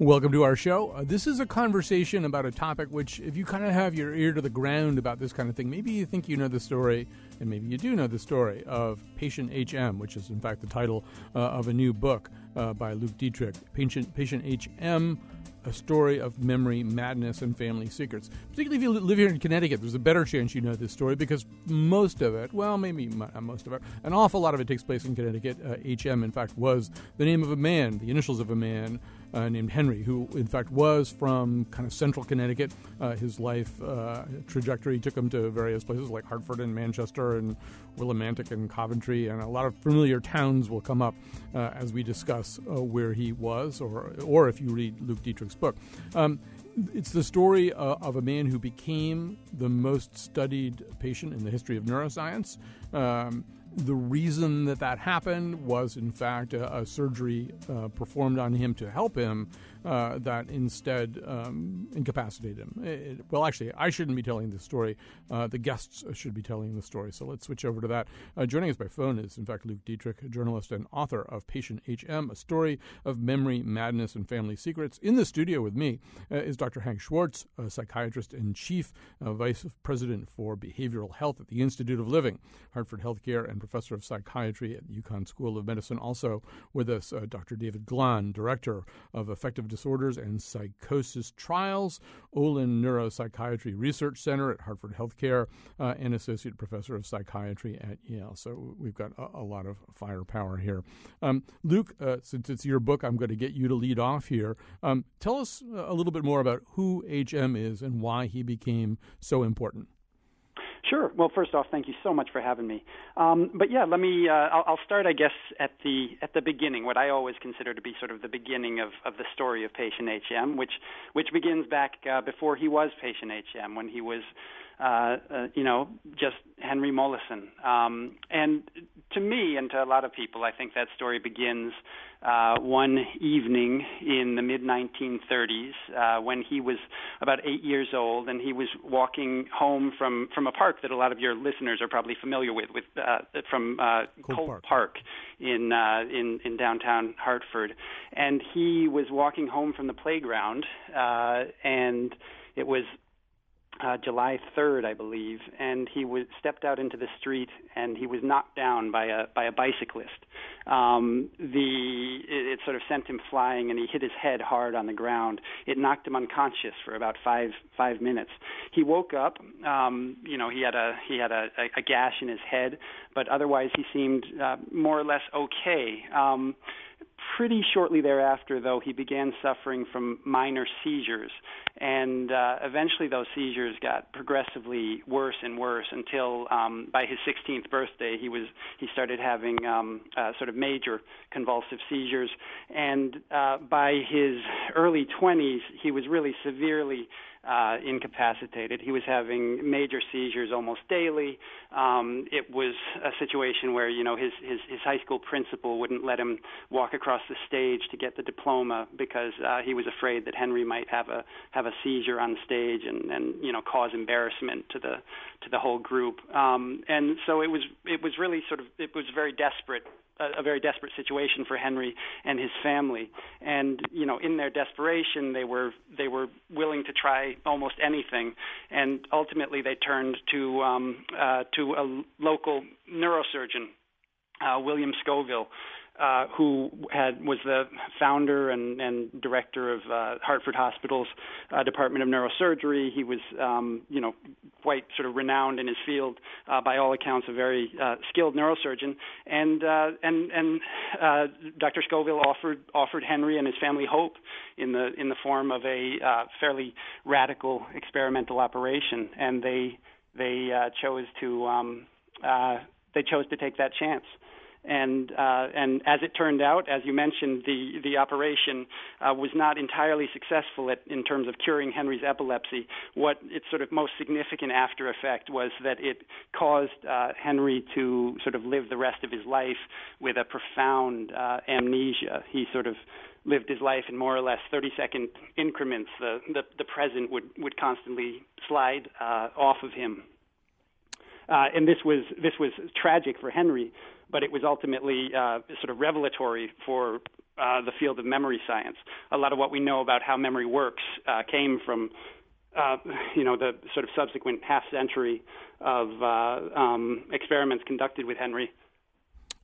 Welcome to our show. Uh, this is a conversation about a topic which, if you kind of have your ear to the ground about this kind of thing, maybe you think you know the story, and maybe you do know the story of Patient HM, which is in fact the title uh, of a new book uh, by Luke Dittrich. Patient, Patient HM a story of memory, madness, and family secrets. Particularly if you live here in Connecticut, there's a better chance you know this story because most of it, well, maybe most of it, an awful lot of it takes place in Connecticut. HM, in fact, was the name of a man, the initials of a man uh, named Henry, who in fact was from kind of central Connecticut. Uh, his life uh, trajectory took him to various places like Hartford and Manchester and Willimantic and Coventry, and a lot of familiar towns will come up uh, as we discuss uh, where he was, or or if you read Luke Dittrich's book. Um, it's the story uh, of a man who became the most studied patient in the history of neuroscience. Um, the reason that that happened was, in fact, a, a surgery uh, performed on him to help him uh, that instead um, incapacitated him. It, well, actually, I shouldn't be telling this story. Uh, the guests should be telling the story. So let's switch over to that. Uh, joining us by phone is, in fact, Luke Dittrich, journalist and author of Patient HM, a story of memory, madness, and family secrets. In the studio with me uh, is Dr. Hank Schwartz, a psychiatrist and chief uh, vice president for behavioral health at the Institute of Living, Hartford Healthcare, and professor of psychiatry at UConn School of Medicine. Also with us, uh, Dr. David Glahn, director of affective Disorders and Psychosis Trials, Olin Neuropsychiatry Research Center at Hartford Healthcare, uh, and Associate Professor of Psychiatry at Yale. So we've got a, a lot of firepower here. Um, Luke, uh, since it's your book, I'm going to get you to lead off here. Um, tell us a little bit more about who HM is and why he became so important. Sure. Well, first off, thank you so much for having me. Um, but yeah, let me. Uh, I'll, I'll, start, I guess, at the at the beginning. What I always consider to be sort of the beginning of, of the story of Patient HM, which which begins back uh, before he was Patient HM, when he was uh, uh, you know, just Henry Molaison. Um, and to me and to a lot of people, I think that story begins uh, one evening in the mid 1930s uh, when he was about eight years old and he was walking home from, from a park that a lot of your listeners are probably familiar with, with uh, from uh, Colt Park, Park in, uh, in, in downtown Hartford. And he was walking home from the playground uh, and it was uh, July 3rd, I believe, and he was stepped out into the street and he was knocked down by a by a bicyclist. Um, the it, it sort of sent him flying, and he hit his head hard on the ground. It knocked him unconscious for about five five minutes. He woke up. Um, you know, he had a he had a, a, a gash in his head, but otherwise he seemed uh, more or less okay. Um, Pretty shortly thereafter, though, he began suffering from minor seizures, and uh, eventually those seizures got progressively worse and worse until um, by his 16th birthday he was he started having um, uh, sort of major convulsive seizures, and uh, by his early 20s he was really severely uh, incapacitated. He was having major seizures almost daily. Um, it was a situation where you know his, his his high school principal wouldn't let him walk across the stage to get the diploma because uh, he was afraid that Henry might have a have a seizure on stage and and you know cause embarrassment to the to the whole group. Um, and so it was it was really sort of it was very desperate a, a very desperate situation for Henry and his family. And you know, in their desperation, they were they were willing to try almost anything. And ultimately, they turned to um, uh, to a local neurosurgeon, uh, William Scoville, uh, who had was the founder and, and director of uh, Hartford Hospital's uh, Department of Neurosurgery. He was, um, you know, quite sort of renowned in his field, uh, by all accounts, a very uh, skilled neurosurgeon. And uh, and and Dr. Scoville offered offered Henry and his family hope in the in the form of a fairly radical experimental operation, and they they chose to um, they chose to take that chance and uh, and as it turned out, as you mentioned, the the operation uh, was not entirely successful at, in terms of curing Henry's epilepsy. What its sort of most significant after effect was that it caused uh, Henry to sort of live the rest of his life with a profound uh, amnesia. He sort of lived his life in more or less 30 second increments. The the, the present would would constantly slide uh, off of him. Uh, and this was this was tragic for Henry, but it was ultimately uh, sort of revelatory for uh, the field of memory science. A lot of what we know about how memory works uh, came from uh, you know the sort of subsequent half century of uh, um, experiments conducted with Henry.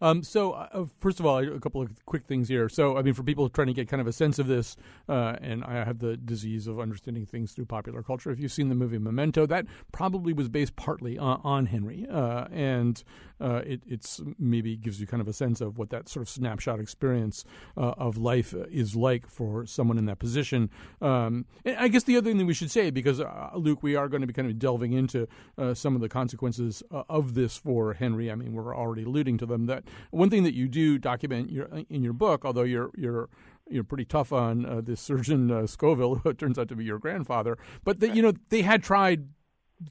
Um, so, uh, first of all, a couple of quick things here. So, I mean, for people trying to get kind of a sense of this, uh, and I have the disease of understanding things through popular culture. If you've seen the movie Memento, that probably was based partly on, on Henry, uh, and uh, it it's maybe gives you kind of a sense of what that sort of snapshot experience uh, of life is like for someone in that position. Um, and I guess the other thing that we should say, because uh, Luke, we are going to be kind of delving into some of the consequences of this for Henry. I mean, we're already alluding to them that one thing that you do document your, in your book, although you're you're you're pretty tough on uh, this surgeon uh, Scoville, who turns out to be your grandfather, but that you know they had tried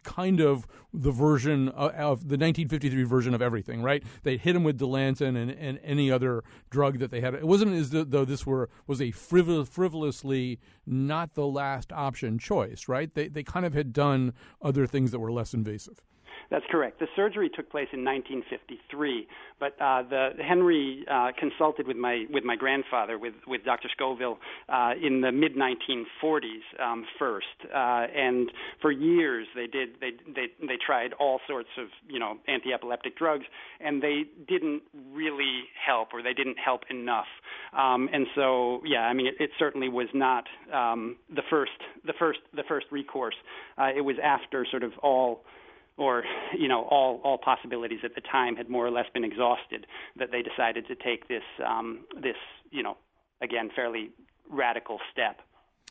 kind of the version of, of, the 1953 version of everything, right? They hit him with Dilantin and, and any other drug that they had. It wasn't as though this were was a frivol- frivolously not the last option choice, right? They they kind of had done other things that were less invasive. That's correct. The surgery took place in 1953, but uh, the Henry uh, consulted with my with my grandfather, with with Dr. Scoville, uh, in the mid 1940s um, first, uh, and for years they did they they they tried all sorts of you know anti-epileptic drugs, and they didn't really help, or they didn't help enough. Um, and so, yeah, I mean, it, it certainly was not um, the first the first the first recourse. Uh, it was after sort of all or you know all all possibilities at the time had more or less been exhausted that they decided to take this um, this you know again fairly radical step.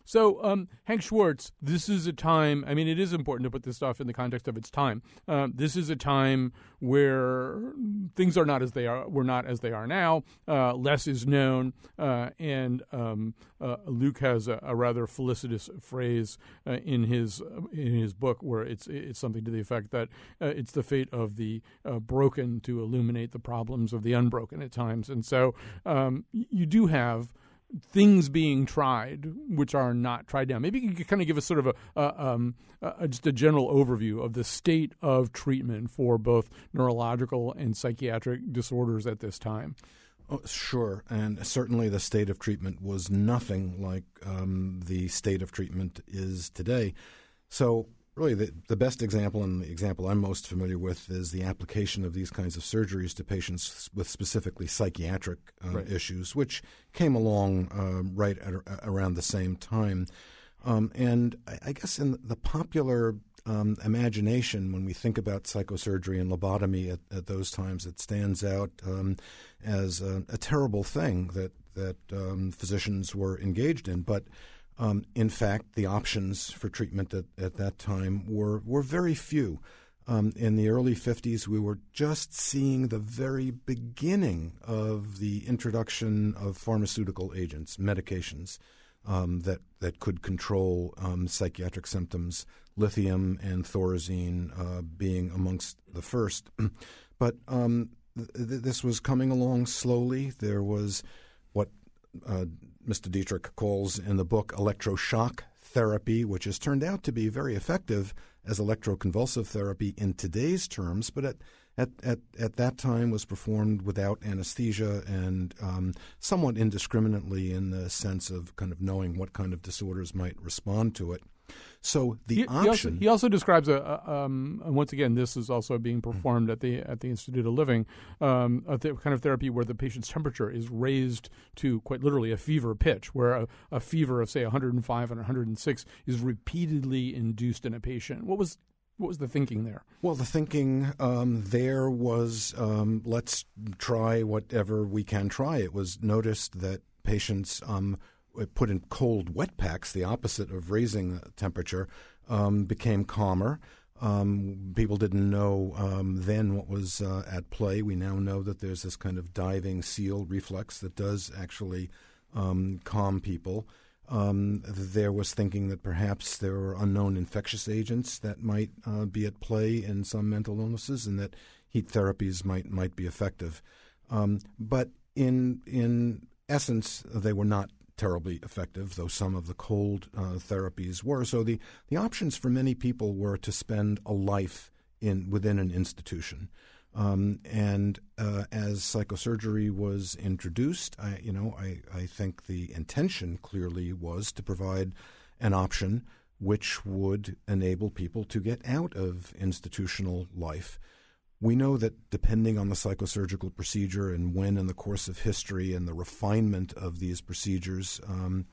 So, um, Hank Schwartz, this is a time. I mean, it is important to put this stuff in the context of its time. Uh, this is a time where things are not as they are. Were not as they are now. Uh, less is known, uh, and um, uh, Luke has a, a, rather felicitous phrase uh, in his in his book where it's it's something to the effect that uh, it's the fate of the broken to illuminate the problems of the unbroken at times. And so, um, you do have things being tried which are not tried now. Maybe you could kind of give us sort of a, a, um, a, just a general overview of the state of treatment for both neurological and psychiatric disorders at this time. Oh, sure, and certainly the state of treatment was nothing like um, the state of treatment is today. So really the, the best example and the example I'm most familiar with is the application of these kinds of surgeries to patients with specifically psychiatric uh, right. issues, which came along uh, right at, around the same time. Um, and I, I, guess in the popular um, imagination, when we think about psychosurgery and lobotomy at, at those times, it stands out um, as a, a, terrible thing that that um, physicians were engaged in. But um, in fact, the options for treatment at, at that time were, were very few. Um, in the early 50s, we were just seeing the very beginning of the introduction of pharmaceutical agents, medications um, that, that could control um, psychiatric symptoms, lithium and thorazine uh, being amongst the first. but um, th- this was coming along slowly. There was what uh, Mr. Dittrich calls in the book electroshock therapy, which has turned out to be very effective as electroconvulsive therapy in today's terms, but at at, at, at that time was performed without anesthesia and um, somewhat indiscriminately in the sense of kind of knowing what kind of disorders might respond to it. So the he, option. He also, he also describes a, a um, once again this is also being mm-hmm. performed at the at the Institute of Living, um, a th- kind of therapy where the patient's temperature is raised to quite literally a fever pitch, where a, a fever of say 105 and 106 is repeatedly induced in a patient. What was what was the thinking there? Well, the thinking um, there was um, let's try whatever we can try. It was noticed that patients um, put in cold wet packs, the opposite of raising temperature, um, became calmer. Um, people didn't know um, then what was uh, at play. We now know that there's this kind of diving seal reflex that does actually um, calm people. Um, there was thinking that perhaps there were unknown infectious agents that might uh, be at play in some mental illnesses, and that heat therapies might might be effective. Um, but in in essence, they were not terribly effective, though some of the cold uh, therapies were. So the, the options for many people were to spend a life in within an institution. Um, and uh, as psychosurgery was introduced, I, you know, I, I think the intention clearly was to provide an option which would enable people to get out of institutional life. We know that depending on the psychosurgical procedure and when in the course of history and the refinement of these procedures, um,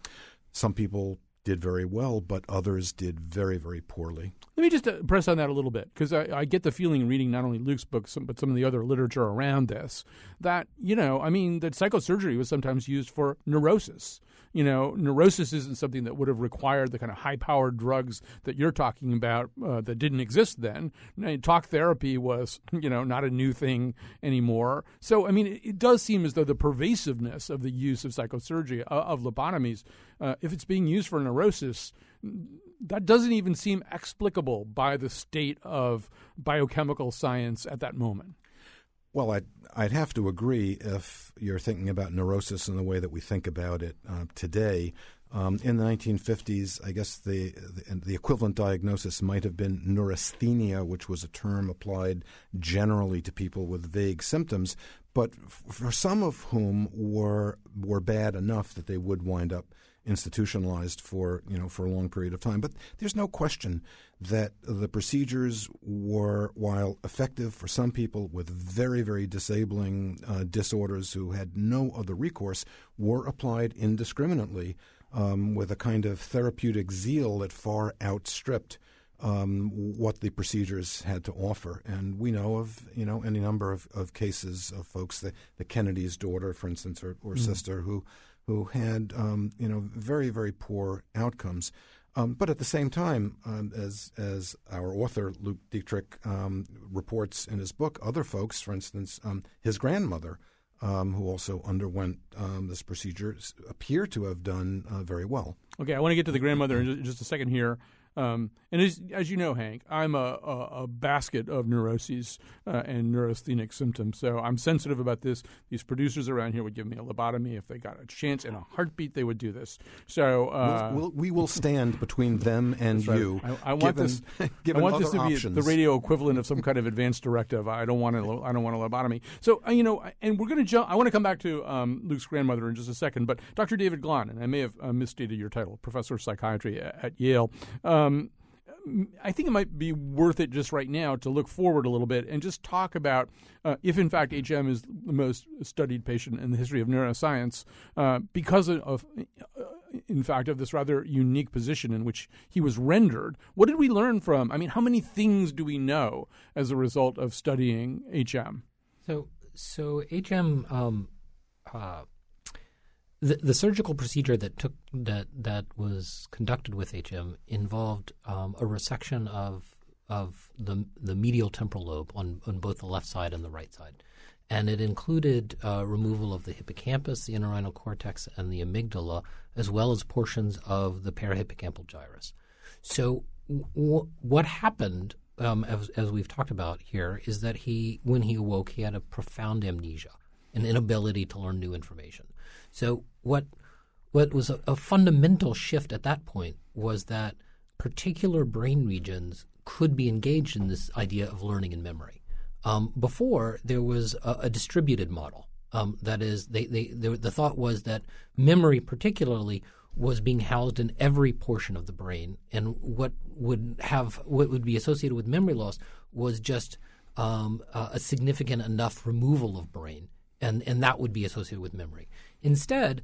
some people did very well, but others did very, very poorly. Let me just uh, press on that a little bit because I, I, get the feeling reading not only Luke's books but some of the other literature around this that you know, I mean, that psychosurgery was sometimes used for neurosis you know, neurosis isn't something that would have required the kind of high powered drugs that you're talking about uh, that didn't exist then. Talk therapy was, you know, not a new thing anymore. So, I mean, it, it does seem as though the pervasiveness of the use of psychosurgery, uh, of lobotomies, uh, if it's being used for neurosis, that doesn't even seem explicable by the state of biochemical science at that moment. Well, I'd, I'd have to agree if you're thinking about neurosis in the way that we think about it uh, today. Um, in the 1950s, I guess the, the, the equivalent diagnosis might have been neurasthenia, which was a term applied generally to people with vague symptoms, but for some of whom were were bad enough that they would wind up institutionalized for you know for a long period of time. But there's no question that the procedures were, while effective for some people with very very disabling uh, disorders who had no other recourse, were applied indiscriminately um, with a kind of therapeutic zeal that far outstripped. Um, what the procedures had to offer. And we know of you know any number of, of cases of folks, the, the Kennedy's daughter, for instance, or, or mm. sister, who who had um, you know very very poor outcomes. Um, but at the same time, um, as as our author Luke Dittrich um, reports in his book, other folks, for instance, um, his grandmother, um, who also underwent this procedure, appear to have done uh, very well. Okay, I want to get to the grandmother in just a second here. Um, and as, as you know, Hank, I'm a, a, a basket of neuroses uh, and neurasthenic symptoms. So I'm sensitive about this. These producers around here would give me a lobotomy if they got a chance in a heartbeat. They would do this. So uh, we'll, we'll, we will stand between them and right. you. I, I want given, this. I want this to options. be the radio equivalent of some kind of advanced directive. I don't want a, I don't want a lobotomy. So uh, you know, and we're going to jump. I want to come back to um, Luke's grandmother in just a second. But Dr. David Glahn, and I may have uh, misstated your title, professor of psychiatry at, at Yale. Um, I think it might be worth it just right now to look forward a little bit and just talk about uh, if, in fact, HM is the most studied patient in the history of neuroscience uh, because of, uh, in fact, of this rather unique position in which he was rendered. What did we learn from? I mean, how many things do we know as a result of studying HM? So, so HM. Um, uh, the, the surgical procedure that took that that was conducted with HM involved um, a resection of of the the medial temporal lobe on on both the left side and the right side, and it included uh, removal of the hippocampus, the entorhinal cortex, and the amygdala, as well as portions of the parahippocampal gyrus. So, w- what happened, um, as, as we've talked about here, is that he, when he awoke, he had a profound amnesia, an inability to learn new information. So what what was a, a fundamental shift at that point was that particular brain regions could be engaged in this idea of learning and memory. Um, before there was a, a distributed model. Um, that is, they, they, they, the thought was that memory, particularly, was being housed in every portion of the brain, and what would have what would be associated with memory loss was just um, a significant enough removal of brain, and and that would be associated with memory. Instead,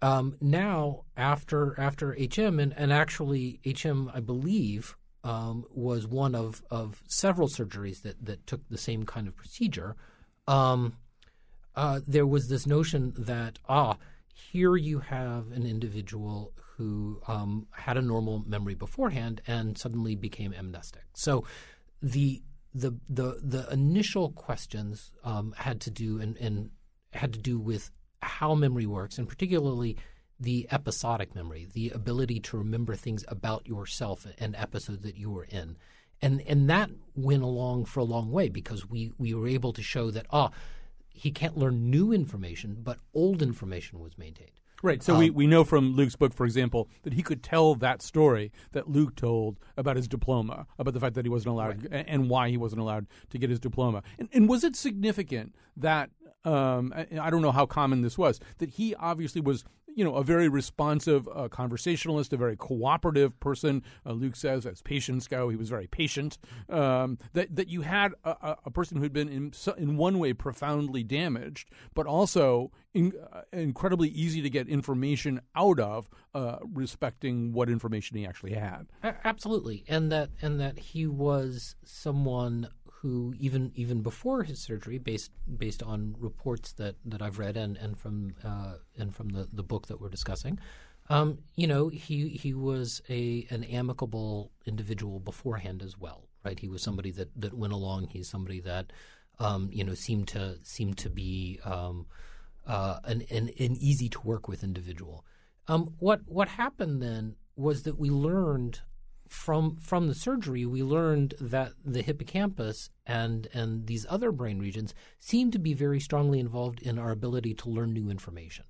um, now after after HM and, and actually HM, I believe, um, was one of, of several surgeries that, that took the same kind of procedure. Um, uh, there was this notion that ah, here you have an individual who um, had a normal memory beforehand and suddenly became amnestic. So the the the the initial questions um, had to do and, and had to do with how memory works, and particularly the episodic memory, the ability to remember things about yourself and episodes that you were in. And and that went along for a long way because we, we were able to show that ah, he can't learn new information, but old information was maintained. Right. So um, we, we know from Luke's book, for example, that he could tell that story that Luke told about his diploma, about the fact that he wasn't allowed right. and why he wasn't allowed to get his diploma. And, and was it significant that um, I, don't know how common this was that he obviously was you know, a very responsive uh, conversationalist, a very cooperative person. Uh, Luke says, as patients go, he was very patient. Um, that that you had a, a, person who'd been in in one way profoundly damaged, but also in, uh, incredibly easy to get information out of, uh, respecting what information he actually had. Absolutely, and that and that he was someone who even even before his surgery, based based on reports that, that I've read and and from uh, and from the, the book that we're discussing, um, you know, he he was a an amicable individual beforehand as well, right? He was somebody that, that went along. He's somebody that um, you know seemed to seemed to be um, uh, an, an, an easy to work with individual. Um, what what happened then was that we learned from from the surgery, we learned that the hippocampus and and these other brain regions seem to be very strongly involved in our ability to learn new information.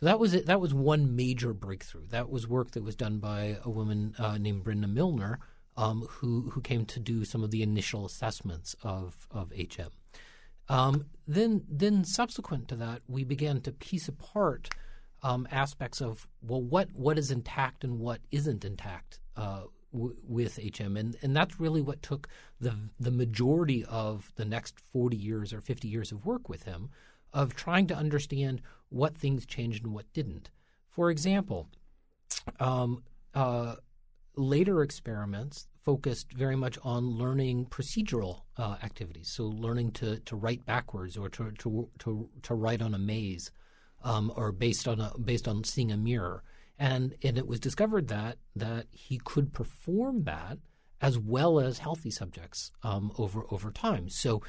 So that was it. That was one major breakthrough. That was work that was done by a woman uh, named Brenda Milner, um, who who came to do some of the initial assessments of of HM. Um, then then subsequent to that, we began to piece apart um, aspects of well, what what is intact and what isn't intact uh, with HM, and and that's really what took the the majority of the next forty years or fifty years of work with him, of trying to understand what things changed and what didn't. For example, um, uh, later experiments focused very much on learning procedural uh, activities, so learning to, to write backwards or to, to, to, to write on a maze, um, or based on a, based on seeing a mirror and and it was discovered that that he could perform that as well as healthy subjects um, over over time. So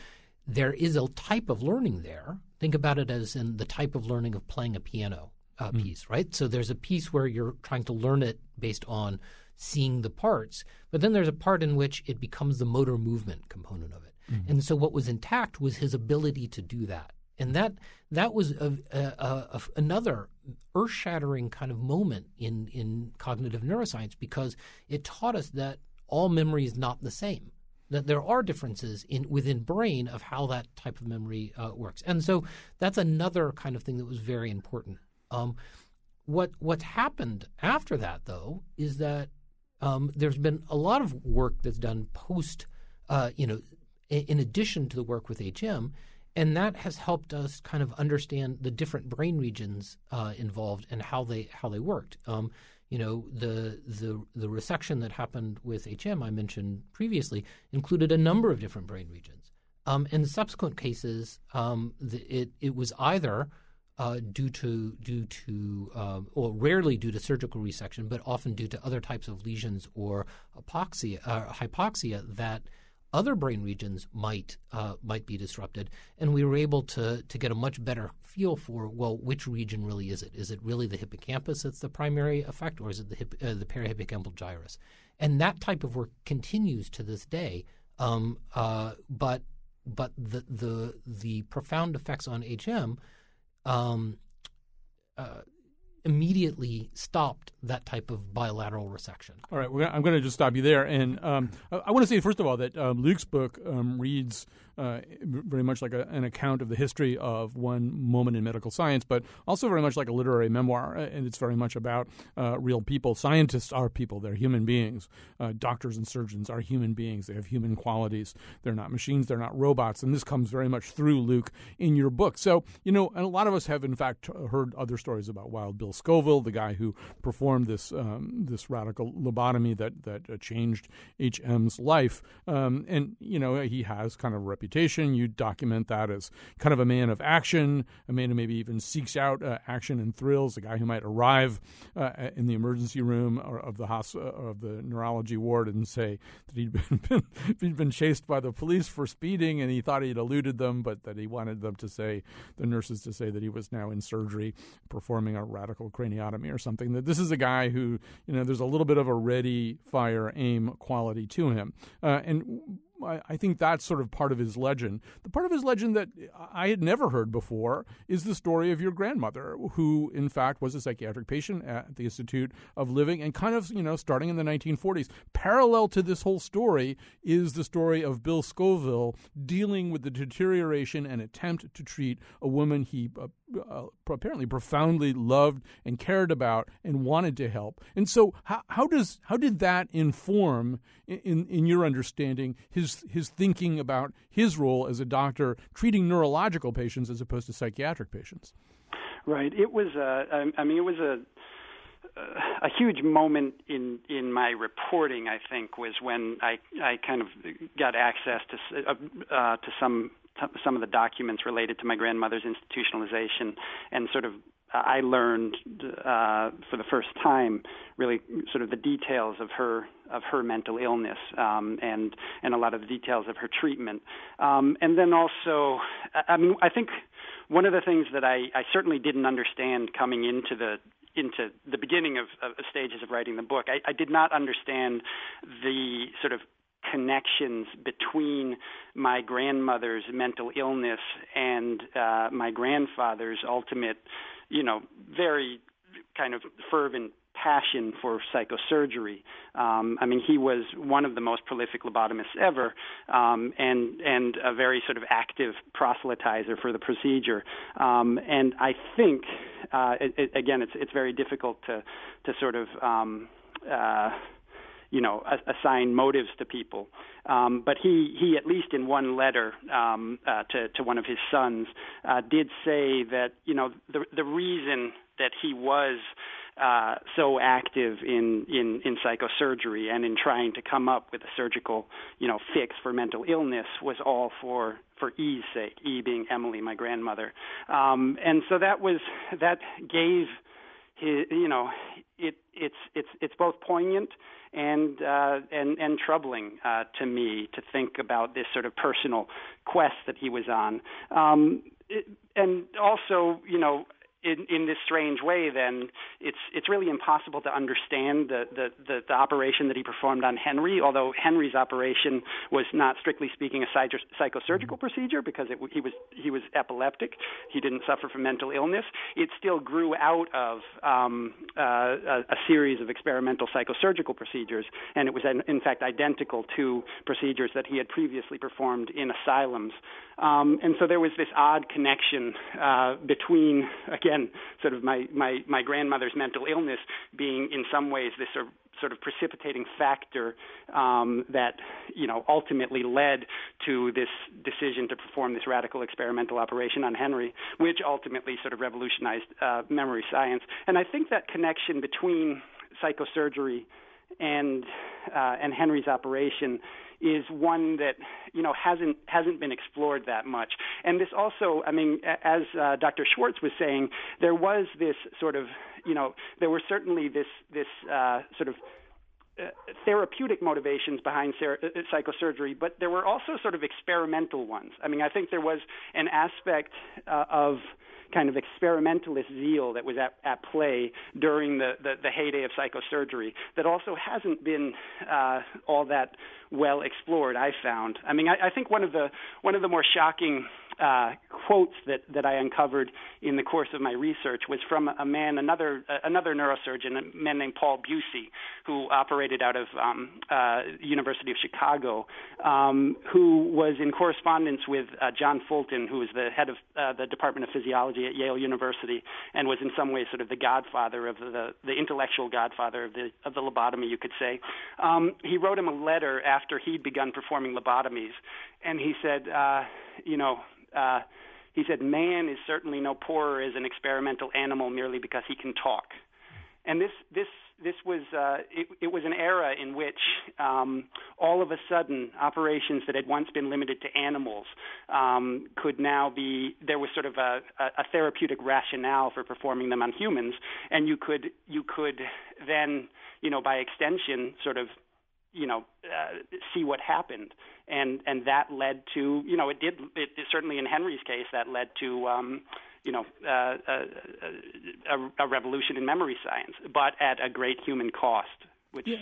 there is a type of learning there. Think about it as in the type of learning of playing a piano uh, mm. piece, right? So there's a piece where you're trying to learn it based on seeing the parts, but then there's a part in which it becomes the motor movement component of it. Mm-hmm. And so what was intact was his ability to do that and that that was a, a, a, another earth-shattering kind of moment in in cognitive neuroscience because it taught us that all memory is not the same. That there are differences in within brain of how that type of memory uh, works, and so that's another kind of thing that was very important. Um, what what's happened after that, though, is that um, there's been a lot of work that's done post, uh, you know, in, in addition to the work with HM and that has helped us kind of understand the different brain regions uh, involved and how they how they worked. Um, you know, the the the resection that happened with HM I mentioned previously included a number of different brain regions. Um, in subsequent cases, um, the, it it was either uh, due to due to um, or rarely due to surgical resection, but often due to other types of lesions or hypoxia, uh, hypoxia that other brain regions might uh, might be disrupted, and we were able to to get a much better feel for well, which region really is it? Is it really the hippocampus that's the primary effect, or is it the hip, uh, the parahippocampal gyrus? And that type of work continues to this day. Um, uh, but but the the the profound effects on HM um, uh, immediately stopped that type of bilateral resection. All right, I'm going to just stop you there, and um, I want to say first of all that um, Luke's book um, reads uh, very much like a, an account of the history of one moment in medical science, but also very much like a literary memoir. Uh, and it's very much about uh, real people. Scientists are people, they're human beings. Uh, doctors and surgeons are human beings, they have human qualities. They're not machines, they're not robots. And this comes very much through, Luke, in your book. So, you know, and a lot of us have, in fact, heard other stories about Wild Bill Scoville, the guy who performed this um, this radical lobotomy that that uh, changed HM's life. Um, and you know he has kind of a reputation. You document that as kind of a man of action, a man who maybe even seeks out uh, action and thrills, a guy who might arrive uh, in the emergency room of the hospital of the neurology ward and say that he'd been, he'd been chased by the police for speeding and he thought he'd eluded them, but that he wanted them to say the nurses to say that he was now in surgery performing a radical craniotomy or something. That this is a guy who you know there's a little bit of a ready fire aim quality to him, uh, and I, I think that's sort of part of his legend. The part of his legend that I had never heard before is the story of your grandmother, who in fact was a psychiatric patient at the Institute of Living, and kind of you know starting in the 1940s. Parallel to this whole story is the story of Bill Scoville dealing with the deterioration and attempt to treat a woman he uh, uh, apparently profoundly loved and cared about and wanted to help. And so, how, how does how did that inform, in in your understanding, his his thinking about his role as a doctor treating neurological patients as opposed to psychiatric patients? Right. It was. A, I mean, it was a a huge moment in in my reporting. I think was when I I kind of got access to uh, uh, to some some of the documents related to my grandmother's institutionalization and sort of I learned uh, for the first time really sort of the details of her of her mental illness um, and and a lot of the details of her treatment. Um, and then also, I mean, I think one of the things that I, I certainly didn't understand coming into the into the beginning of, of stages of writing the book, I, I did not understand the sort of connections between my grandmother's mental illness and uh, my grandfather's ultimate, you know, very kind of fervent passion for psychosurgery. Um, I mean, he was one of the most prolific lobotomists ever, um, and and a very sort of active proselytizer for the procedure. Um, and I think, uh, it, it, again, it's it's very difficult to to sort of um, uh, you know, assign motives to people. Um, but he, he at least in one letter um, uh, to, to one of his sons, uh, did say that, you know, the, the reason that he was uh, so active in, in, in psychosurgery and in trying to come up with a surgical, you know, fix for mental illness was all for for E's sake. E being Emily, my grandmother, um, and so that was that gave his, you know, it it's it's it's both poignant and uh, and and troubling uh, to me to think about this sort of personal quest that he was on. Um, it, and also, you know, in, in this strange way, then it's it's really impossible to understand the, the, the, the operation that he performed on Henry. Although Henry's operation was not strictly speaking a psychosurgical procedure because it, he was he was epileptic, he didn't suffer from mental illness. It still grew out of um, uh, a, a series of experimental psychosurgical procedures, and it was in fact identical to procedures that he had previously performed in asylums. Um, and so there was this odd connection uh, between again again, sort of my, my, my grandmother's mental illness being in some ways this sort of, sort of precipitating factor um, that you know ultimately led to this decision to perform this radical experimental operation on Henry, which ultimately sort of revolutionized uh, memory science. And I think that connection between psychosurgery and uh, and Henry's operation is one that you know hasn't hasn't been explored that much. And this also, I mean, as uh, Dr. Schwartz was saying, there was this sort of you know there were certainly this this uh, sort of uh, therapeutic motivations behind ser- uh, psychosurgery, but there were also sort of experimental ones. I mean, I think there was an aspect uh, of kind of experimentalist zeal that was at, at play during the, the, the heyday of psychosurgery that also hasn't been uh, all that well explored. I found. I mean, I, I think one of the one of the more shocking uh, quotes that, that I uncovered in the course of my research was from a man, another uh, another neurosurgeon, a man named Paul Bucy, who operated out of um, uh, University of Chicago, um, who was in correspondence with uh, John Fulton, who was the head of uh, the Department of Physiology at Yale University, and was in some ways sort of the godfather of the the intellectual godfather of the of the lobotomy, you could say. Um, he wrote him a letter after he'd begun performing lobotomies, and he said, uh, you know uh, He said, Man is certainly no poorer as an experimental animal merely because he can talk. And this, this this was uh, it, it was an era in which um, all of a sudden operations that had once been limited to animals um, could now be there was sort of a, a therapeutic rationale for performing them on humans, and you could you could then you know by extension sort of you know uh, see what happened and and that led to you know it did it, certainly in Henry's case that led to um, you know, uh, a, uh, uh, a, a, revolution in memory science, but at a great human cost, which yeah.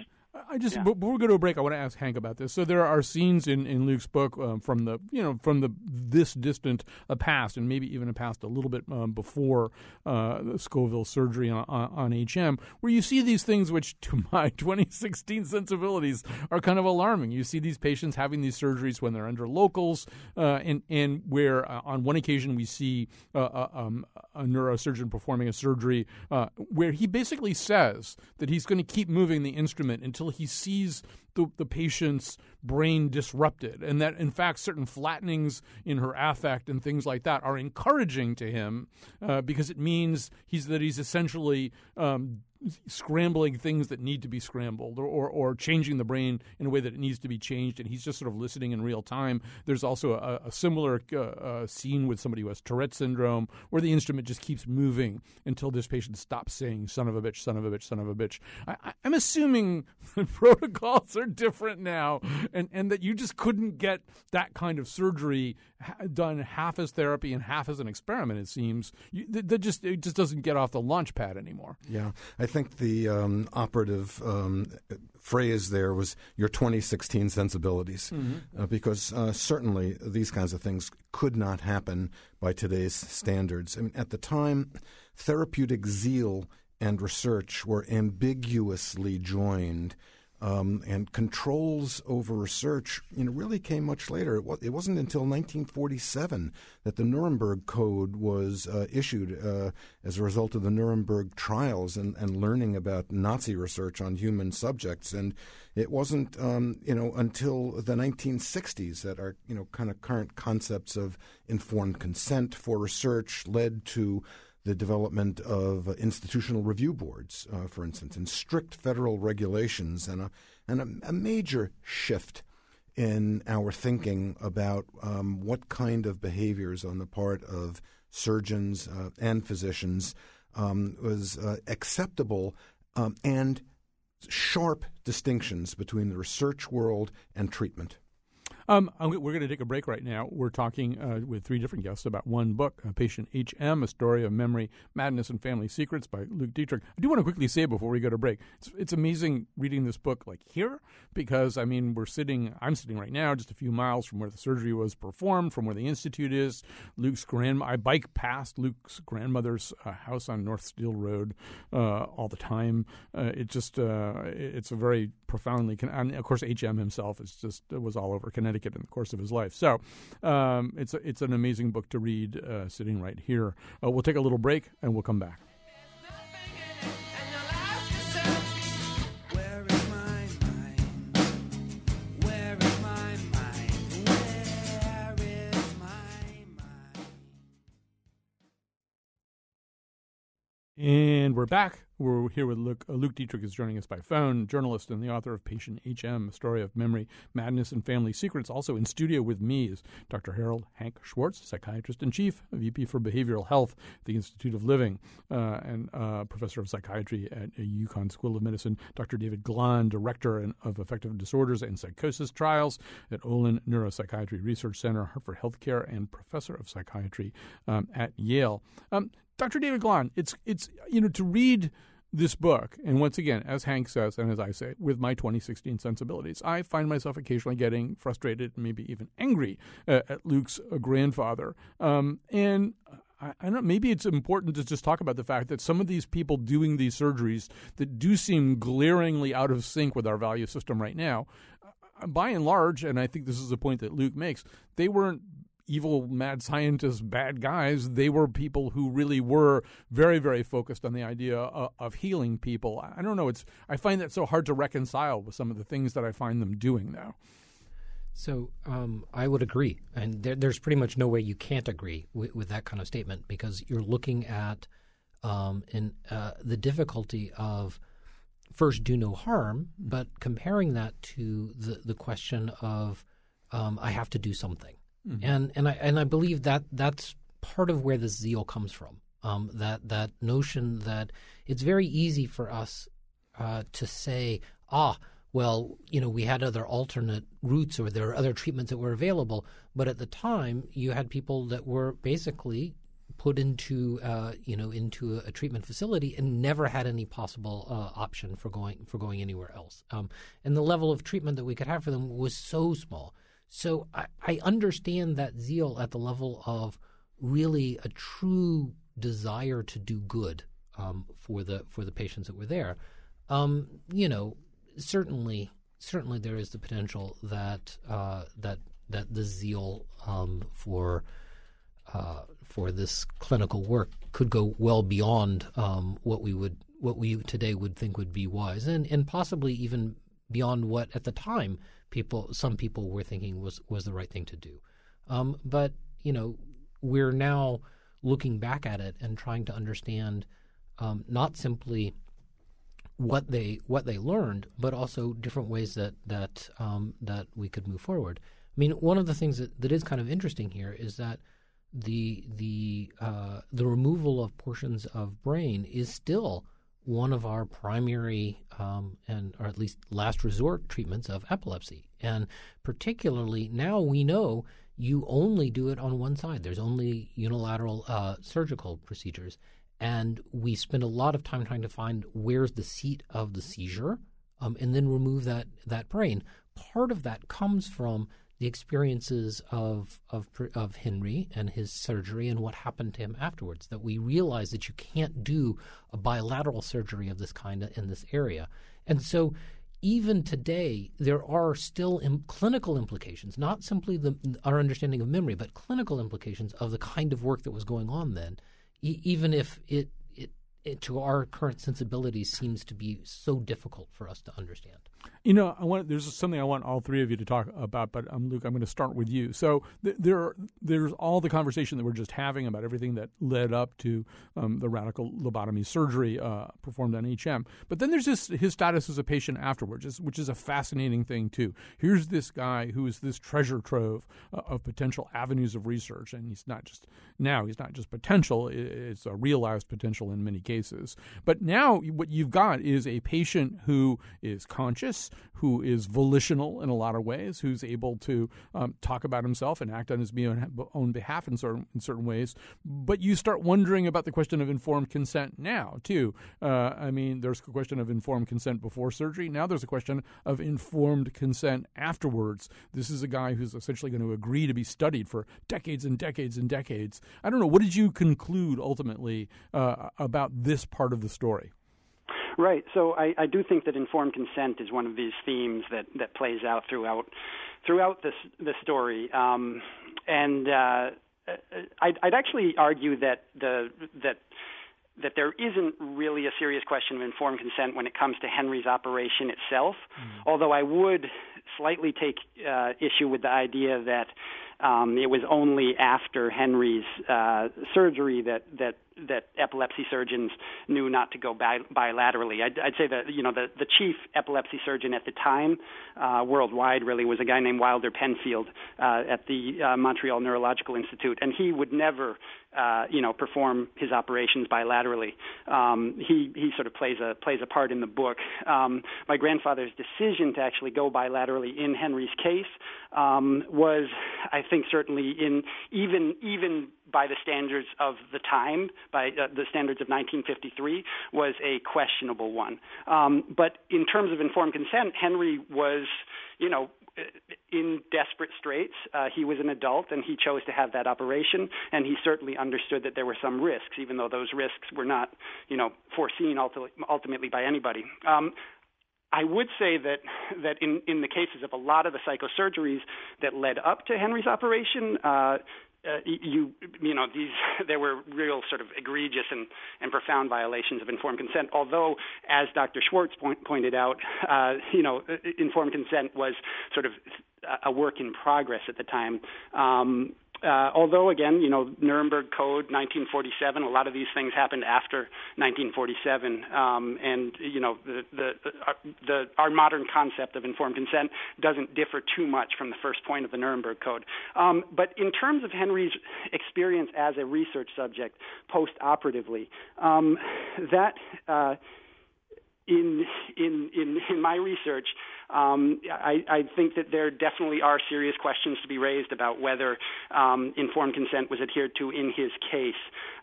I just yeah. before we go to a break, I want to ask Hank about this. So there are scenes in, in Luke's book um, from the you know from the this distant a past, and maybe even a past a little bit um, before uh, the Scoville surgery on, on, HM, where you see these things which, to my 2016 sensibilities, are kind of alarming. You see these patients having these surgeries when they're under locals, uh, and and where uh, on one occasion we see uh, uh, um, a neurosurgeon performing a surgery uh, where he basically says that he's going to keep moving the instrument until until he sees the, the patient's brain disrupted, and that in fact certain flattenings in her affect and things like that are encouraging to him uh, because it means he's that he's essentially um, scrambling things that need to be scrambled or, or, or, changing the brain in a way that it needs to be changed, and he's just sort of listening in real time. There's also a, a similar uh, uh, scene with somebody who has Tourette syndrome where the instrument just keeps moving until this patient stops saying, son of a bitch, son of a bitch, son of a bitch. I, am assuming the protocols are different now and, and that you just couldn't get that kind of surgery done half as therapy and half as an experiment, it seems. You, that, that just, it just doesn't get off the launch pad anymore. Yeah. I think the um, operative um, phrase there was your 2016 sensibilities, mm-hmm. uh, because uh, certainly these kinds of things could not happen by today's standards. I mean, at the time, therapeutic zeal and research were ambiguously joined um, and controls over research you know, really came much later. It, was, it wasn't until 1947 that the Nuremberg Code was uh, issued uh, as a result of the Nuremberg trials and, and learning about Nazi research on human subjects. And it wasn't um, you know until the 1960s that our you know kind of current concepts of informed consent for research led to the development of institutional review boards, uh, for instance, and strict federal regulations, and a and a, a major shift in our thinking about um, what kind of behaviors on the part of surgeons uh, and physicians um, was uh, acceptable um, and sharp distinctions between the research world and treatment. Um, we're going to take a break right now. We're talking uh, with three different guests about one book, uh, Patient HM, A Story of Memory, Madness, and Family Secrets by Luke Dittrich. I do want to quickly say before we go to break, it's, it's amazing reading this book like here because, I mean, we're sitting, I'm sitting right now just a few miles from where the surgery was performed, from where the Institute is. Luke's grand, I bike past Luke's grandmother's uh, house on North Steele Road uh, all the time. Uh, it just, uh, it's a very profoundly, and of course, HM himself is just, was all over Connecticut Connecticut in the course of his life. So um, it's a, it's an amazing book to read, uh, sitting right here. Uh, we'll take a little break and we'll come back. And we're back. We're here with Luke. Uh, Luke Dittrich is joining us by phone, journalist and the author of Patient HM, A Story of Memory, Madness, and Family Secrets. Also in studio with me is Dr. Harold Hank Schwartz, psychiatrist in chief, VP for Behavioral Health at the Institute of Living, uh, and uh, professor of psychiatry at UConn School of Medicine. Dr. David Glahn, director of affective disorders and psychosis trials at Olin Neuropsychiatry Research Center, Hartford Healthcare, and professor of psychiatry um, at Yale. Um, Dr. David Glahn, it's it's you know to read this book, and once again, as Hank says, and as I say, with my 2016 sensibilities, I find myself occasionally getting frustrated, maybe even angry uh, at Luke's uh, grandfather. Um, and I, I, don't know, maybe it's important to just talk about the fact that some of these people doing these surgeries that do seem glaringly out of sync with our value system right now, uh, by and large, and I think this is a point that Luke makes, they weren't evil mad scientists, bad guys. They were people who really were very, very focused on the idea of, of, healing people. I don't know. It's I find that so hard to reconcile with some of the things that I find them doing now. So um, I would agree, and there, there's pretty much no way you can't agree with, with that kind of statement because you're looking at um, in uh, the difficulty of first do no harm, but comparing that to the the question of um, I have to do something, mm-hmm. and and I and I believe that that's part of where the zeal comes from. Um, that that notion that it's very easy for us uh, to say, ah, well, you know, we had other alternate routes or there are other treatments that were available, but at the time you had people that were basically put into uh, you know into a, a, treatment facility and never had any possible uh, option for going for going anywhere else. Um, and the level of treatment that we could have for them was so small. So I, I understand that zeal at the level of really a true desire to do good um, for the for the patients that were there. Um, you know, certainly, certainly there is the potential that uh, that that the zeal um, for uh, for this clinical work could go well beyond um, what we would what we today would think would be wise, and and possibly even beyond what at the time people some people were thinking was was the right thing to do. Um, but you know, we're now looking back at it and trying to understand um, not simply what they what they learned, but also different ways that that um, that we could move forward. I mean, one of the things that, that is kind of interesting here is that the the uh, the removal of portions of brain is still one of our primary um, and or at least last resort treatments of epilepsy, and particularly now we know you only do it on one side. There's only unilateral uh, surgical procedures, and we spend a lot of time trying to find where's the seat of the seizure, um, and then remove that that brain. Part of that comes from the experiences of, of of Henry and his surgery and what happened to him afterwards. That we realize that you can't do a bilateral surgery of this kind in this area, and so even today there are still Im- clinical implications, not simply the, our understanding of memory, but clinical implications of the kind of work that was going on then, e- even if it, it, to our current sensibilities seems to be so difficult for us to understand. You know, I want there's something I want all three of you to talk about, but um, Luke, I'm going to start with you. So th- there, there's all the conversation that we're just having about everything that led up to um, the radical lobotomy surgery uh, performed on HM. But then there's this his status as a patient afterwards, which is a fascinating thing too. Here's this guy who is this treasure trove uh, of potential avenues of research, and he's not just now he's not just potential; it's a realized potential in many cases. But now what you've got is a patient who is conscious who is volitional in a lot of ways, who's able to um, talk about himself and act on his own behalf in certain in certain ways. But you start wondering about the question of informed consent now too. Uh, I mean, there's a question of informed consent before surgery. Now there's a question of informed consent afterwards. This is a guy who's essentially going to agree to be studied for decades and decades and decades. I don't know. What did you conclude ultimately uh, about this part of the story? Right. So I, I do think that informed consent is one of these themes that, that plays out throughout throughout this the story. Um, and uh, I'd, I'd actually argue that the that that there isn't really a serious question of informed consent when it comes to Henry's operation itself. Mm-hmm. Although I would slightly take uh, issue with the idea that um, it was only after Henry's uh, surgery that that that epilepsy surgeons knew not to go bi- bilaterally. I'd, I'd say that you know the the chief epilepsy surgeon at the time, uh, worldwide, really was a guy named Wilder Penfield uh, at the uh, Montreal Neurological Institute, and he would never uh, you know, perform his operations bilaterally. Um, he he sort of plays a plays a part in the book. Um, my grandfather's decision to actually go bilaterally in Henry's case um, was, I think, certainly in even even by the standards of the time, by uh, the standards of 1953, was a questionable one. Um, but in terms of informed consent, Henry was, you know, in desperate straits. Uh, he was an adult and he chose to have that operation, and he certainly understood that there were some risks, even though those risks were not, you know, foreseen ultimately by anybody. Um, I would say that that in in the cases of a lot of the psychosurgeries that led up to Henry's operation, uh, uh, you you know these there were real sort of egregious and, and profound violations of informed consent. Although, as Dr. Schwartz point, pointed out, uh, you know informed consent was sort of a work in progress at the time. Um, uh, although again, you know, Nuremberg Code, 1947, a lot of these things happened after 1947, um, and you know, the, the, the, our modern concept of informed consent doesn't differ too much from the first point of the Nuremberg Code. Um, but in terms of Henry's experience as a research subject post-operatively, um, that uh, in in in in my research, um, I, I think that there definitely are serious questions to be raised about whether um, informed consent was adhered to in his case,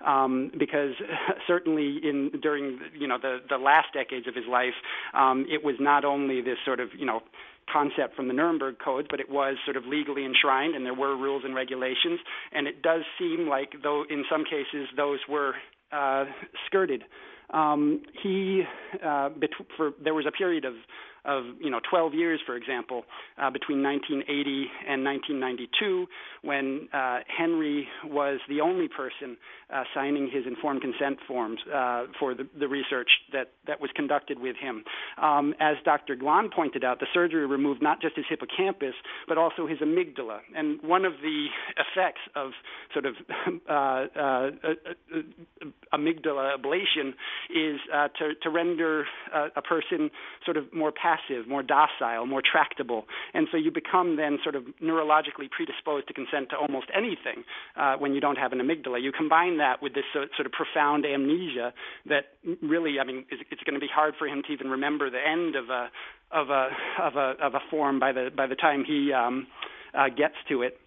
um, because certainly in during you know the the last decades of his life, um, it was not only this sort of you know concept from the Nuremberg codes, but it was sort of legally enshrined, and there were rules and regulations. And it does seem like, though in some cases those were uh, skirted um, he uh, bet- for there was a period of of you know 12 years, for example, uh, between 1980 and 1992, when uh, Henry was the only person uh, signing his informed consent forms uh, for the, the, research that, that was conducted with him. Um, as Dr. Glahn pointed out, the surgery removed not just his hippocampus, but also his amygdala. And one of the effects of sort of uh, uh, amygdala ablation is to, to render a person sort of more passive passive, more docile, more tractable. And so you become then sort of neurologically predisposed to consent to almost anything uh, when you don't have an amygdala. You combine that with this uh, sort of profound amnesia that really, I mean, it's, it's going to be hard for him to even remember the end of a of a of a of a form by the by the time he um, uh, gets to it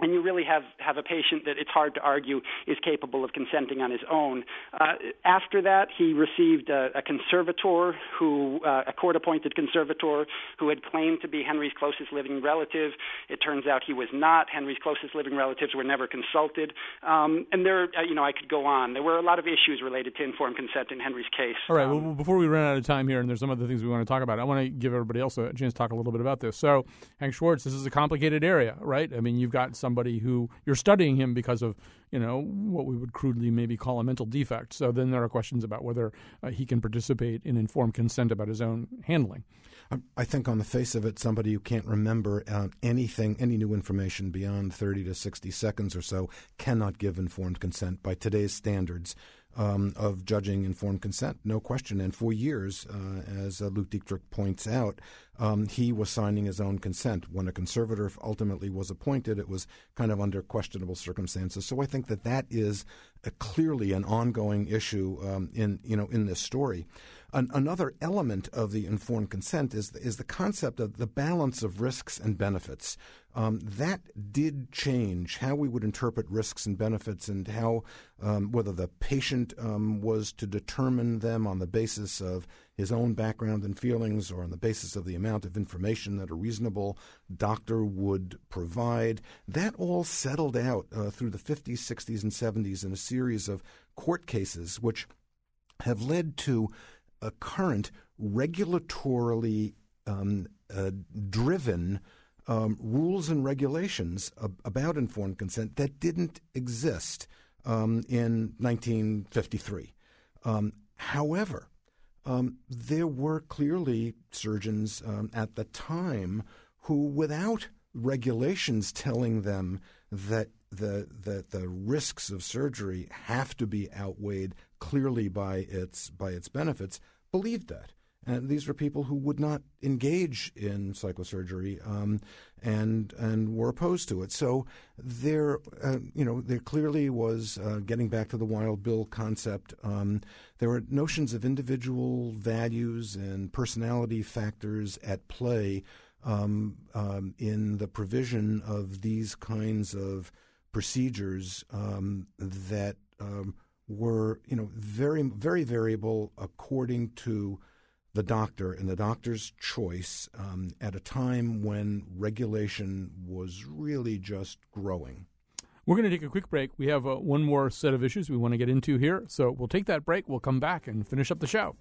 and you really have, have a patient that it's hard to argue is capable of consenting on his own. Uh, after that, he received a, a conservator, who uh, a court-appointed conservator, who had claimed to be Henry's closest living relative. It turns out he was not. Henry's closest living relatives were never consulted, um, and there, uh, you know, I could go on. There were a lot of issues related to informed consent in Henry's case. All right. Um, well, before we run out of time here, and there's some other things we want to talk about, I want to give everybody else a chance to talk a little bit about this. So, Hank Schwartz, this is a complicated area, right? I mean, you've got some somebody who you're studying him because of you know what we would crudely maybe call a mental defect. So then there are questions about whether uh, he can participate in informed consent about his own handling. I think on the face of it, somebody who can't remember uh, anything, any new information beyond 30 to 60 seconds or so, cannot give informed consent by today's standards um, of judging informed consent, no question. And for years, uh, as uh, Luke Dittrich points out, um, he was signing his own consent. When a conservator ultimately was appointed, it was kind of under questionable circumstances. So I think that that is clearly an ongoing issue um, in you know in this story. An, another element of the informed consent is is the concept of the balance of risks and benefits. Um, that did change how we would interpret risks and benefits, and how um, whether the patient um, was to determine them on the basis of his own background and feelings, or on the basis of the amount of information that a reasonable doctor would provide. That all settled out uh, through the 50s, 60s, and 70s in a series of court cases, which have led to a current regulatorily um, uh, driven um, rules and regulations ab- about informed consent that didn't exist um, in 1953. Um, however, um, there were clearly surgeons um, at the time who, without regulations telling them that the, the, the risks of surgery have to be outweighed clearly by its by its benefits believed that. And these were people who would not engage in psychosurgery um, and and were opposed to it. So there, uh, you know, there clearly was uh, getting back to the Wild Bill concept. Um, there were notions of individual values and personality factors at play um, um in the provision of these kinds of procedures um, that um, were, you know, very very variable according to the doctor and the doctor's choice um, at a time when regulation was really just growing. We're going to take a quick break. We have uh, one more set of issues we want to get into here. So we'll take that break. We'll come back and finish up the show.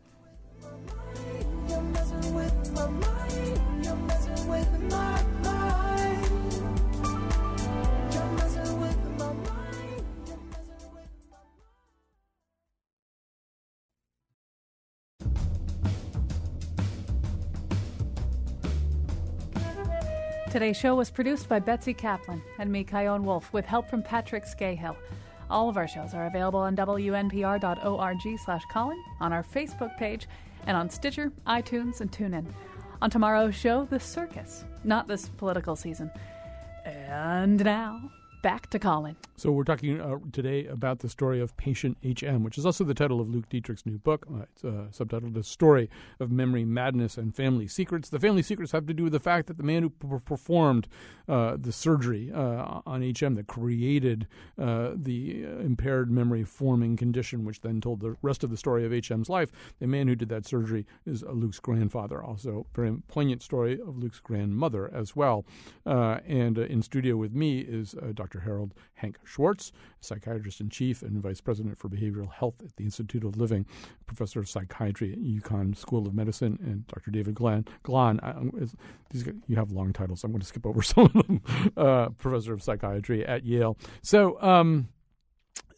Today's show was produced by Betsy Kaplan and me, Chion Wolf, with help from Patrick Scahill. All of our shows are available on wnpr.org slash Colin, on our Facebook page, and on Stitcher, iTunes, and TuneIn. On tomorrow's show, The Circus. Not this political season. And now, back to Colin. So we're talking uh, today about the story of Patient HM, which is also the title of Luke Dittrich's new book. Uh, it's uh, subtitled "The Story of Memory Madness and Family Secrets." The family secrets have to do with the fact that the man who p- performed uh, the surgery uh, on HM that created uh, the impaired memory forming condition, which then told the rest of the story of HM's life, the man who did that surgery is Luke's grandfather. Also, very poignant story of Luke's grandmother as well. and in studio with me is Dr. Harold Hank Schwartz, psychiatrist in chief and vice president for behavioral health at the Institute of Living, professor of psychiatry at UConn School of Medicine, and Dr. David Glan. Glahn, you have long titles. I'm going to skip over some of them. Uh, professor of psychiatry at Yale. So, um,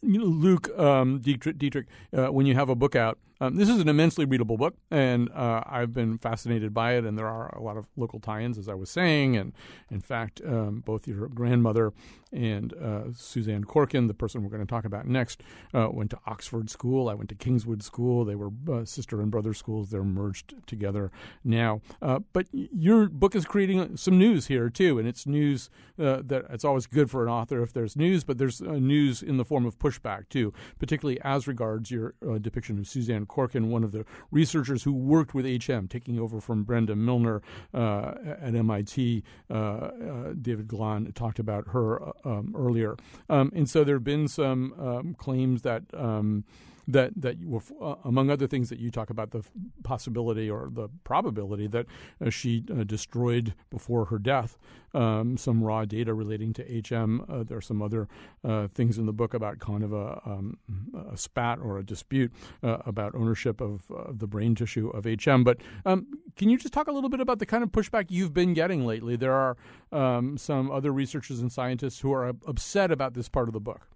Luke um, Dittrich, Dittrich uh, when you have a book out, um, this is an immensely readable book, and uh, I've been fascinated by it. And there are a lot of local tie-ins, as I was saying. And in fact, um, both your grandmother and uh, Suzanne Corkin, the person we're going to talk about next, uh, went to Oxford School. I went to Kingswood School. They were uh, sister and brother schools. They're merged together now. Uh, but your book is creating some news here too, and it's news uh, that it's always good for an author if there's news, but there's news in the form of pushback too, particularly as regards your depiction of Suzanne Corkin, one of the researchers who worked with HM, taking over from Brenda Milner uh, at MIT. Uh, uh, David Glahn talked about her uh, um, earlier. Um, and so there have been some um, claims that. That that uh, among other things that you talk about the possibility or the probability that uh, she uh, destroyed before her death um, some raw data relating to HM. There are some other uh, things in the book about kind of a, um, a spat or a dispute uh, about ownership of, the brain tissue of HM. But um, can you just talk a little bit about the kind of pushback you've been getting lately? There are um, some other researchers and scientists who are upset about this part of the book.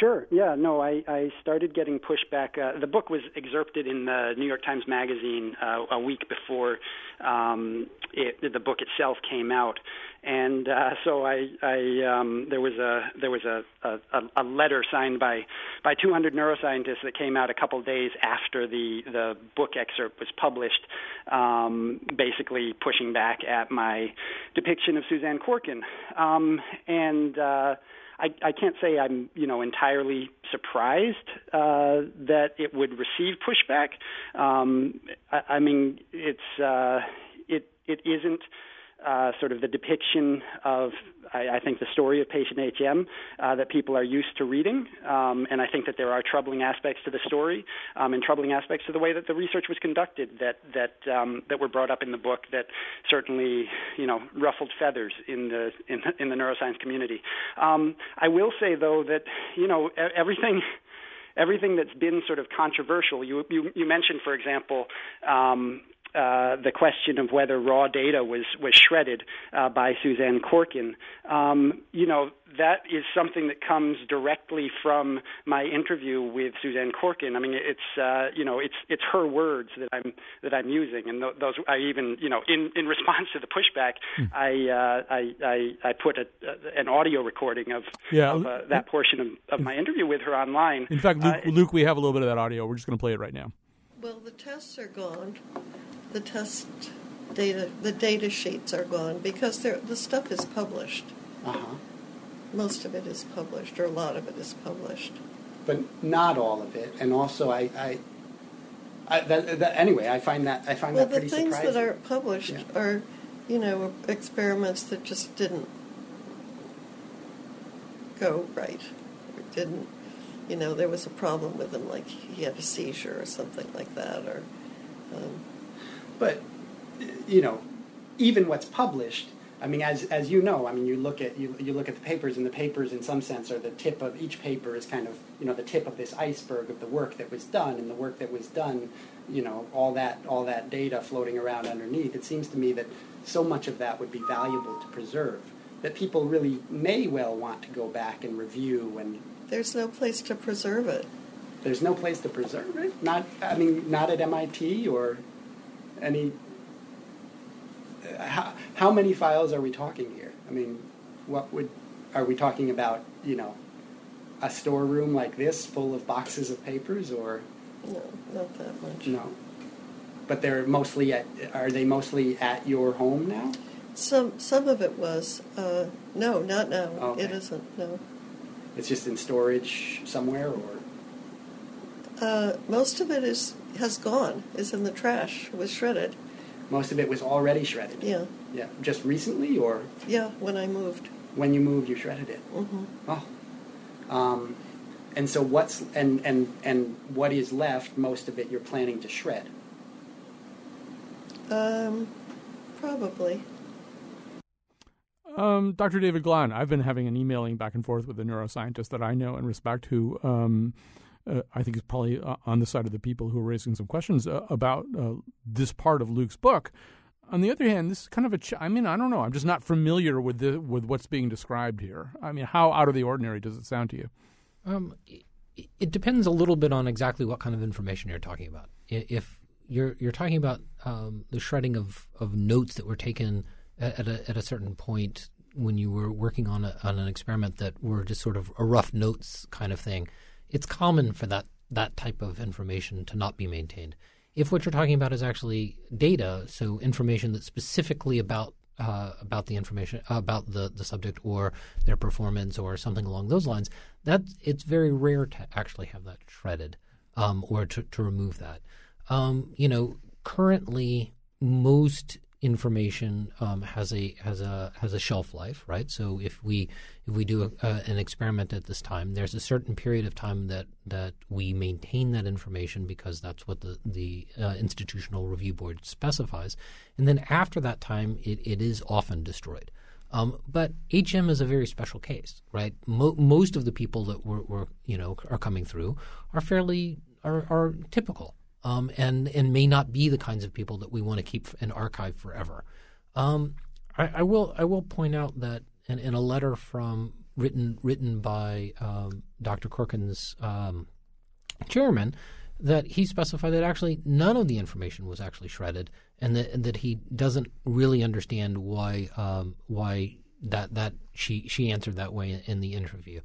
Sure. Yeah. No, I, I started getting pushback. Uh, the book was excerpted in the New York Times Magazine uh, a week before um, it, the book itself came out, and uh, so I, I um, there was a there was a, a, a letter signed by by 200 neuroscientists that came out a couple days after the the book excerpt was published, um, basically pushing back at my depiction of Suzanne Corkin, um, and. Uh, I, I can't say I'm you know entirely surprised uh, that it would receive pushback. Um, I, I mean, it's uh, it it isn't uh, sort of the depiction of, I, I think, the story of patient HM uh, that people are used to reading. Um, and I think that there are troubling aspects to the story um, and troubling aspects to the way that the research was conducted that that um, that were brought up in the book that certainly, you know, ruffled feathers in the in, in the neuroscience community. Um, I will say though that you know everything everything that's been sort of controversial. You you, you mentioned, for example, um, uh, the question of whether raw data was was shredded uh, by Suzanne Corkin. Um, you know that is something that comes directly from my interview with Suzanne Corkin. I mean, it's uh, you know it's it's her words that I'm that I'm using, and th- those I even you know in in response to the pushback, mm. I, uh, I I I put a, an audio recording of, yeah. of uh, that portion of, of my interview with her online. In fact, Luke, uh, Luke, we have a little bit of that audio. We're just going to play it right now. Well, the tests are gone the test data, the data sheets are gone because the stuff is published. Uh-huh. Most of it is published, or a lot of it is published. But not all of it. And also, I, I, I that, that, anyway, I find that I find well, that pretty the things surprising. that aren't published yeah. are, you know, experiments that just didn't go right. Or didn't, you know, there was a problem with him, like he had a seizure or something like that, or. Um, but you know, even what's published. I mean, as as you know, I mean, you look at you you look at the papers, and the papers, in some sense, are the tip of each paper is kind of you know the tip of this iceberg of the work that was done, and the work that was done, you know, all that all that data floating around underneath. It seems to me that so much of that would be valuable to preserve that people really may well want to go back and review and. There's no place to preserve it. There's no place to preserve it. Not, I mean, not at MIT or any how, how many files are we talking here? I mean, what would are we talking about? You know, a storeroom like this full of boxes of papers, or No, not that much. no? But they're mostly at. Are they mostly at your home now? Some some of it was. Uh, no, not now. Okay. It isn't. No. It's just in storage somewhere, or Uh, most of it is has gone. Is in the trash. It was shredded. most of it was already shredded. Yeah. Yeah. Just recently, or Yeah. When I moved. when you moved, you shredded it. hmm Oh. Um, and so what's and and and what is left? Most of it you're planning to shred. Um, probably. Um, Dr. David Glahn, I've been having an emailing back and forth with a neuroscientist that I know and respect who um, uh, I think is probably uh, on the side of the people who are raising some questions uh, about uh, this part of Luke's book. On the other hand, this is kind of a. Ch- I mean, I don't know. I'm just not familiar with the with what's being described here. I mean, how out of the ordinary does it sound to you? Um, it, depends a little bit on exactly what kind of information you're talking about. If you're you're talking about um, the shredding of, of notes that were taken at, at a at a certain point when you were working on a, on an experiment that were just sort of a rough notes kind of thing, it's common for that that type of information to not be maintained. If what you're talking about is actually data, so information that's specifically about uh, about the information about the, the subject or their performance or something along those lines, that it's very rare to actually have that shredded um, or to, to remove that. Um, you know, currently most information um, has a has a has a shelf life, right? So if we if we do a, uh, an experiment at this time, there's a certain period of time that that we maintain that information because that's what the the uh, institutional review board specifies, and then after that time, it, it is often destroyed. Um, but HM is a very special case, right? Mo- most of the people that were, were you know are coming through are fairly are, are typical um, and and may not be the kinds of people that we want to keep and archive forever. Um, I, I will I will point out that in, in a letter from written written by um, Dr. Corkin's um, chairman that he specified that actually none of the information was actually shredded, and that and that he doesn't really understand why um, why that that she she answered that way in, the interview.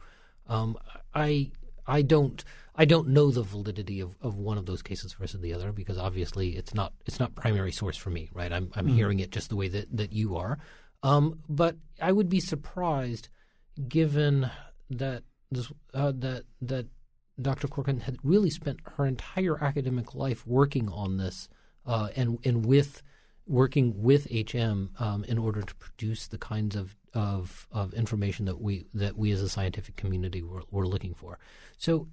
Um, I I don't I don't know the validity of, of one of those cases versus the other because obviously it's not it's not primary source for me, right? I'm I'm hearing it just the way that, that you are. Um, but I would be surprised given that this uh, that that Dr. Corkin had really spent her entire academic life working on this uh, and and with working with HM um, in order to produce the kinds of, of of information that we that we as a scientific community were, were looking for. So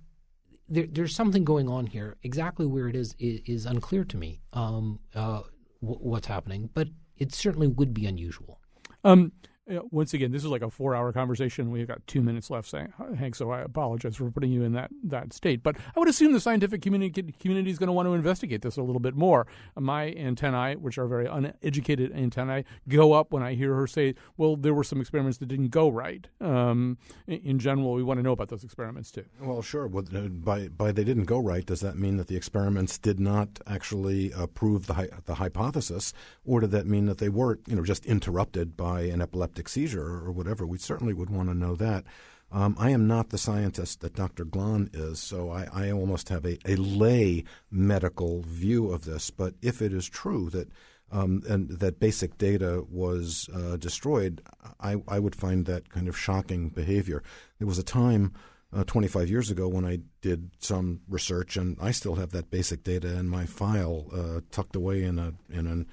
there, there's something going on here. Exactly where it is is, is unclear to me. Um, uh, w- what's happening, but it certainly would be unusual. Um, once again, this is like a four-hour conversation. We've got two minutes left, Hank. So I apologize for putting you in that that state. But I would assume the scientific community community is going to want to investigate this a little bit more. My antennae, which are very uneducated antennae, go up when I hear her say, "Well, there were some experiments that didn't go right." Um, in, general, we want to know about those experiments too. Well, sure. By by they didn't go right. Does that mean that the experiments did not actually uh, prove the the hypothesis, or did that mean that they were, you know, just interrupted by an epileptic seizure or whatever? We certainly would want to know that. Um, I am not the scientist that Dr. Glahn is, so I, I almost have a, a lay medical view of this. But if it is true that um, and that basic data was uh, destroyed, I, I would find that kind of shocking behavior. There was a time uh, 25 years ago when I did some research, and I still have that basic data in my file uh, tucked away in a in an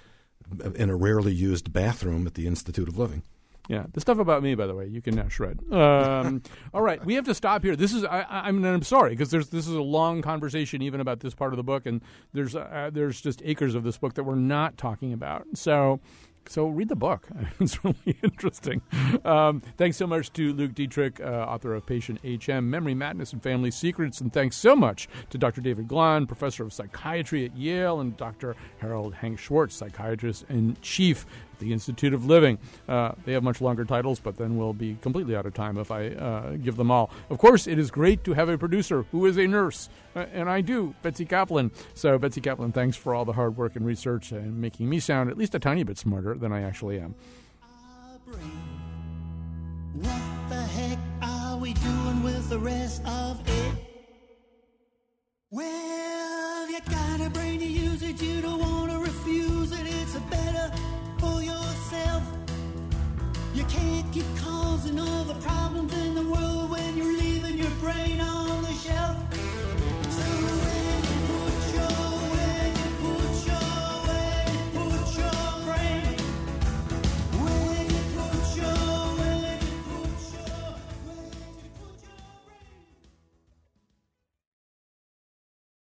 in a rarely used bathroom at the Institute of Living. Yeah, the stuff about me, by the way, you can now shred. Um, all right, we have to stop here. This is, I, I mean, I'm sorry because there's this is a long conversation even about this part of the book, and there's uh, there's just acres of this book that we're not talking about. So. So read the book; it's really interesting. Um, thanks so much to Luke Dittrich, uh, author of Patient HM: Memory Madness and Family Secrets, and thanks so much to Dr. David Glahn, professor of psychiatry at Yale, and Dr. Harold Hank Schwartz, psychiatrist in chief the Institute of Living. Uh, they have much longer titles, but then we'll be completely out of time if I uh, give them all. Of course, it is great to have a producer who is a nurse, uh, and I do, Betsy Kaplan. So, Betsy Kaplan, thanks for all the hard work and research and making me sound at least a tiny bit smarter than I actually am. What the heck are we doing with the rest of it? Well, you got a brain to use it, you don't want to refuse it. It's a better for yourself. You can't keep causing all the problems in the world when you're leaving your brain on the shelf.